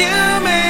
you made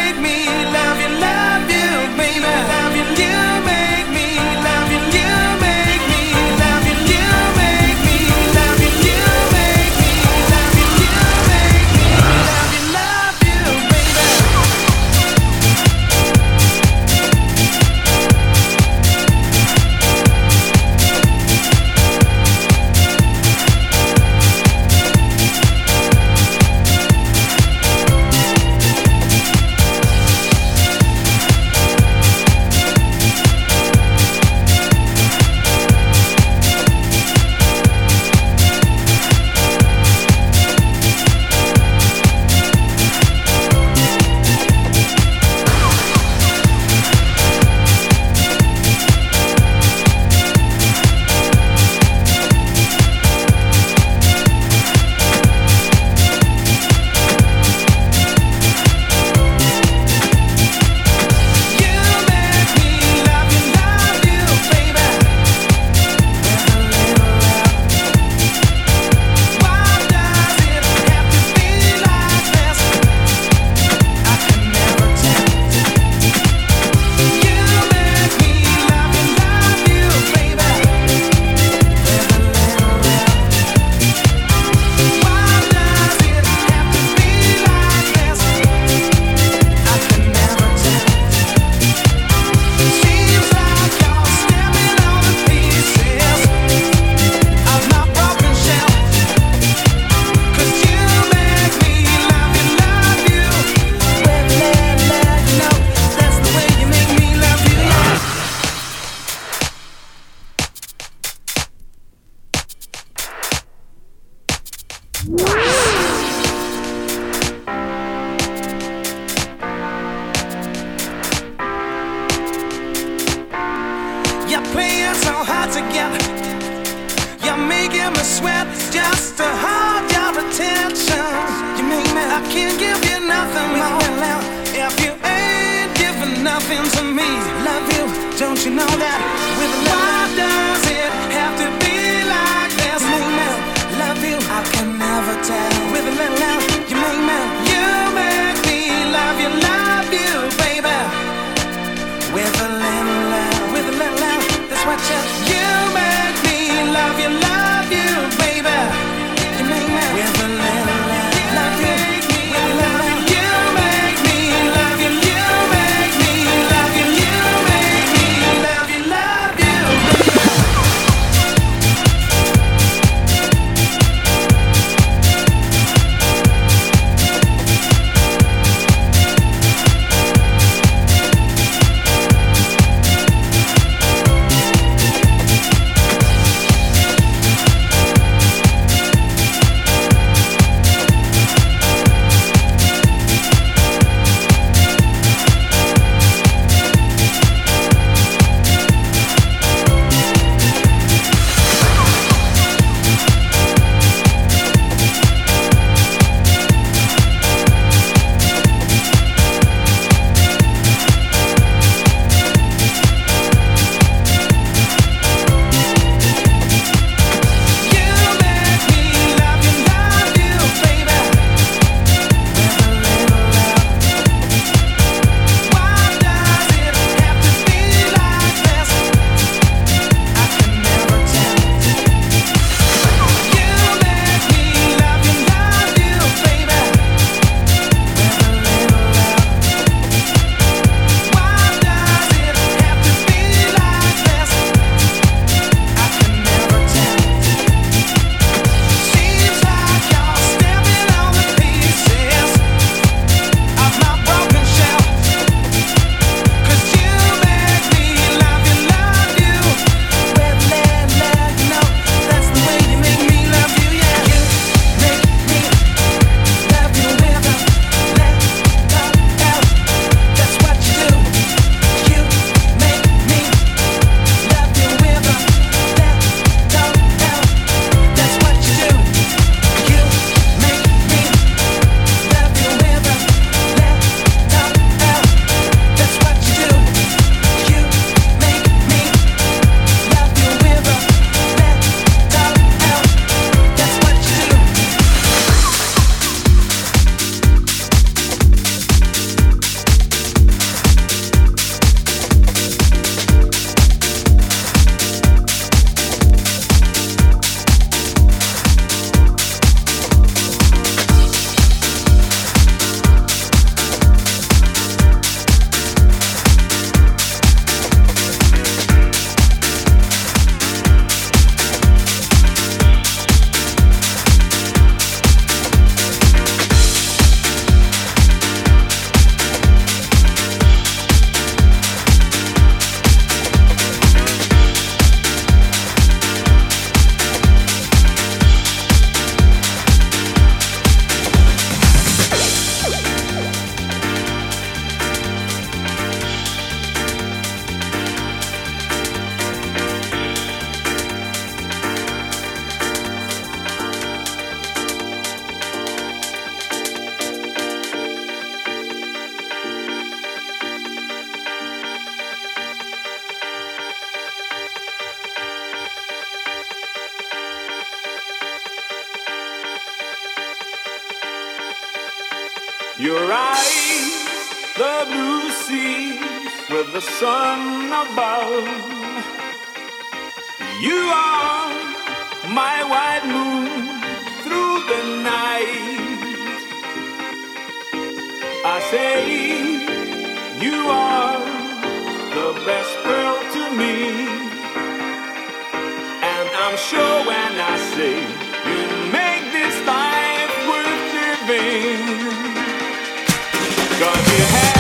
Don't you know that with love, why does it have to be like this? You make me love you, I can never tell. With a little love, you make me, you make me love you, love you, baby. With a little love, with a little love, that's what you. you the blue sea with the sun above. You are my white moon through the night. I say you are the best girl to me. And I'm sure when I say you make this life worth living. Cause you have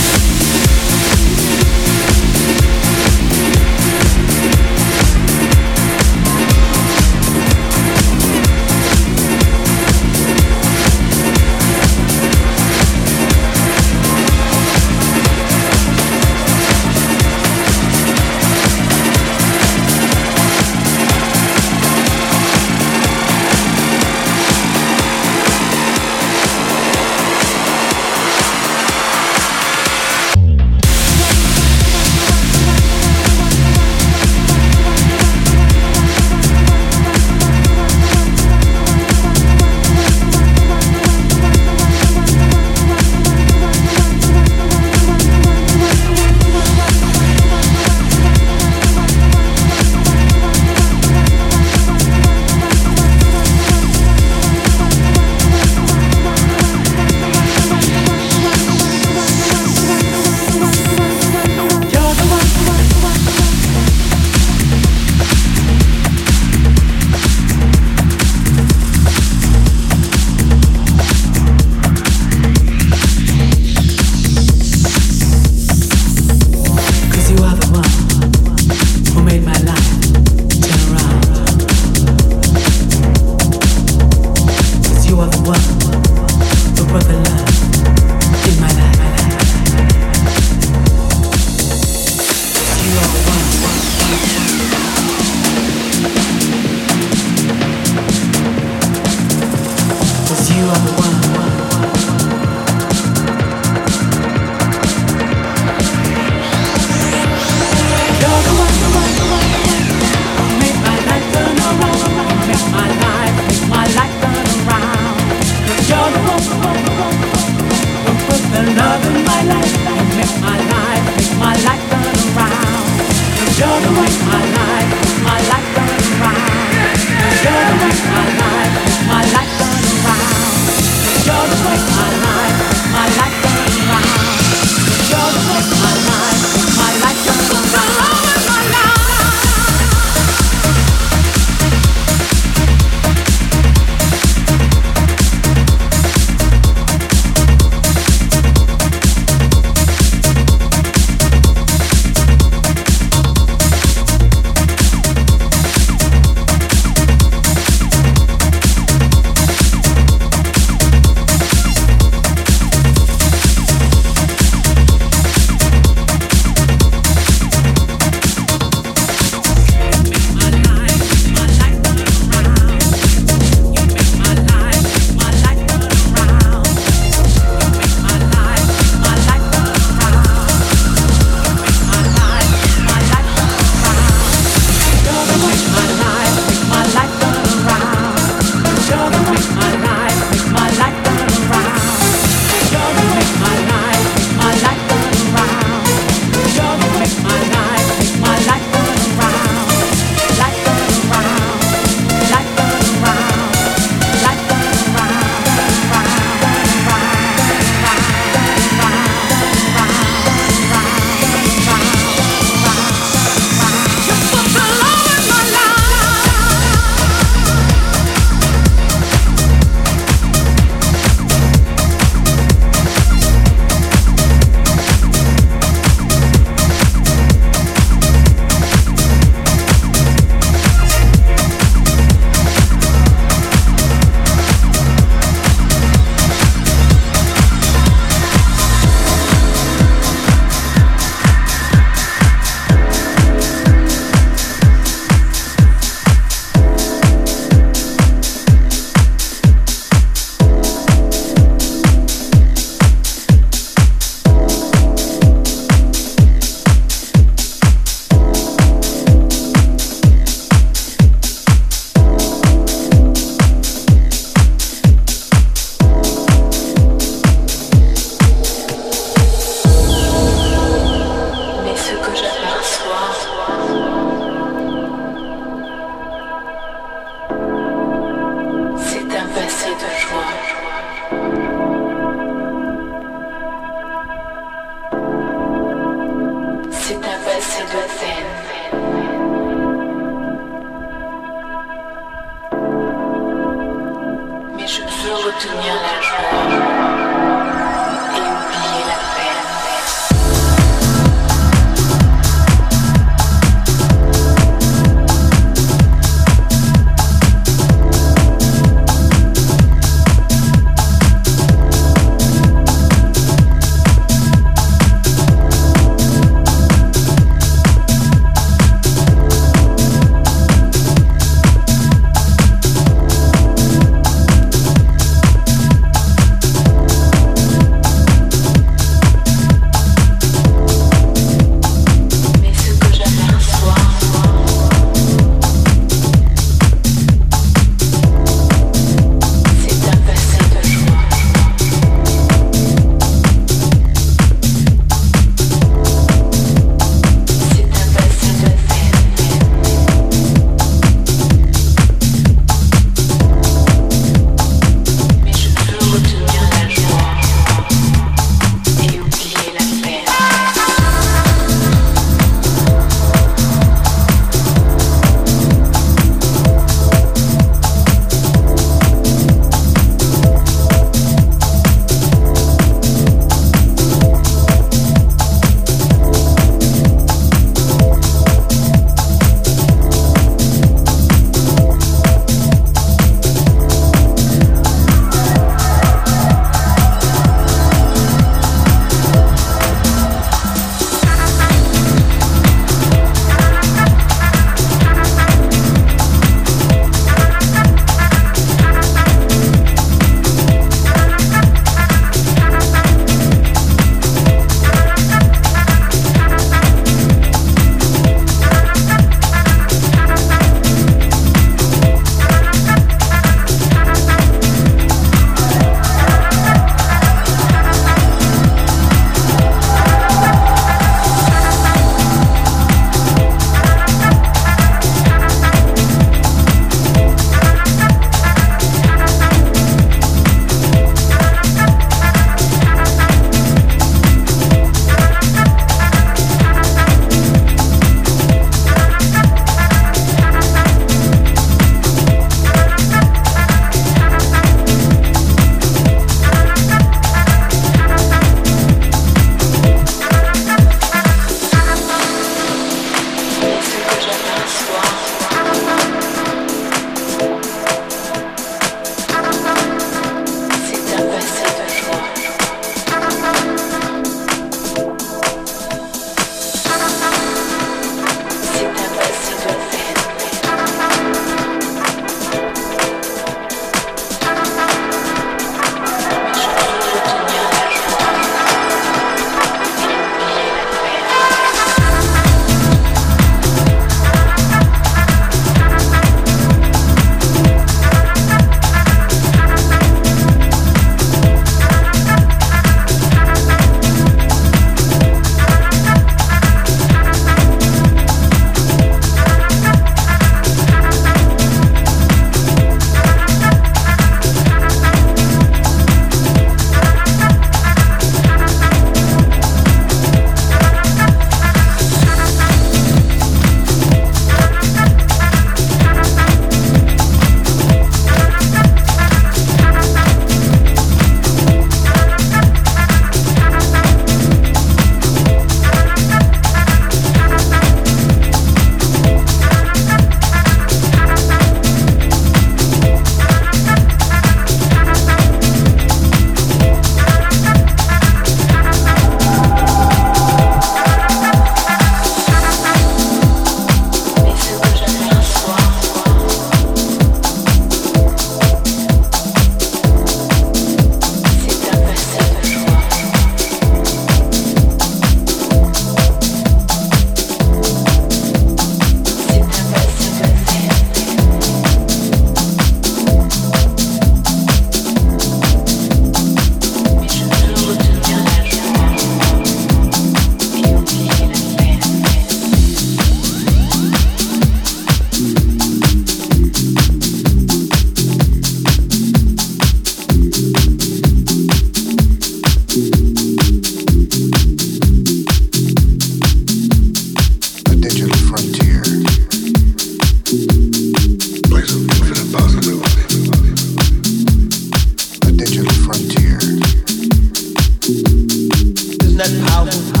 that I